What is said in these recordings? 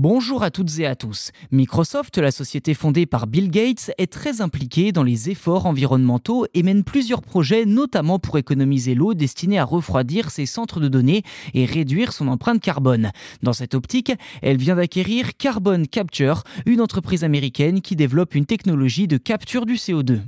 Bonjour à toutes et à tous. Microsoft, la société fondée par Bill Gates, est très impliquée dans les efforts environnementaux et mène plusieurs projets, notamment pour économiser l'eau destinée à refroidir ses centres de données et réduire son empreinte carbone. Dans cette optique, elle vient d'acquérir Carbon Capture, une entreprise américaine qui développe une technologie de capture du CO2.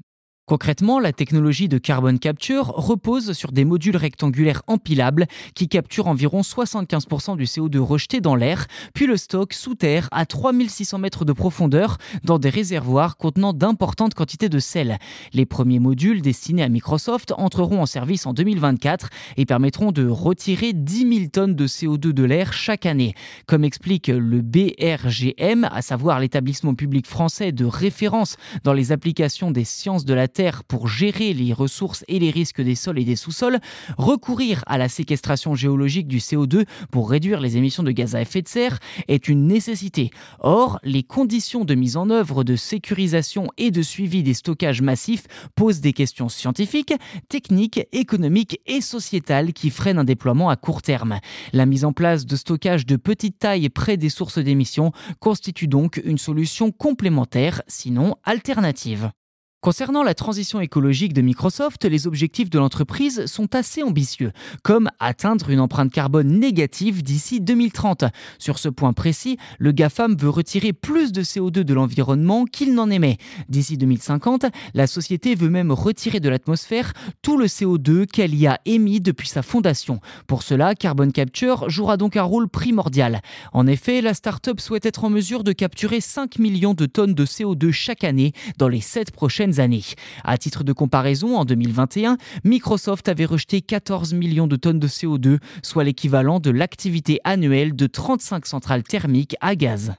Concrètement, la technologie de carbon capture repose sur des modules rectangulaires empilables qui capturent environ 75% du CO2 rejeté dans l'air, puis le stockent sous terre à 3600 mètres de profondeur dans des réservoirs contenant d'importantes quantités de sel. Les premiers modules destinés à Microsoft entreront en service en 2024 et permettront de retirer 10 000 tonnes de CO2 de l'air chaque année. Comme explique le BRGM, à savoir l'établissement public français de référence dans les applications des sciences de la Terre, pour gérer les ressources et les risques des sols et des sous-sols, recourir à la séquestration géologique du CO2 pour réduire les émissions de gaz à effet de serre est une nécessité. Or, les conditions de mise en œuvre de sécurisation et de suivi des stockages massifs posent des questions scientifiques, techniques, économiques et sociétales qui freinent un déploiement à court terme. La mise en place de stockages de petite taille près des sources d'émissions constitue donc une solution complémentaire, sinon alternative. Concernant la transition écologique de Microsoft, les objectifs de l'entreprise sont assez ambitieux, comme atteindre une empreinte carbone négative d'ici 2030. Sur ce point précis, le GAFAM veut retirer plus de CO2 de l'environnement qu'il n'en émet. D'ici 2050, la société veut même retirer de l'atmosphère tout le CO2 qu'elle y a émis depuis sa fondation. Pour cela, Carbon Capture jouera donc un rôle primordial. En effet, la start-up souhaite être en mesure de capturer 5 millions de tonnes de CO2 chaque année dans les 7 années. À titre de comparaison, en 2021, Microsoft avait rejeté 14 millions de tonnes de CO2, soit l'équivalent de l'activité annuelle de 35 centrales thermiques à gaz.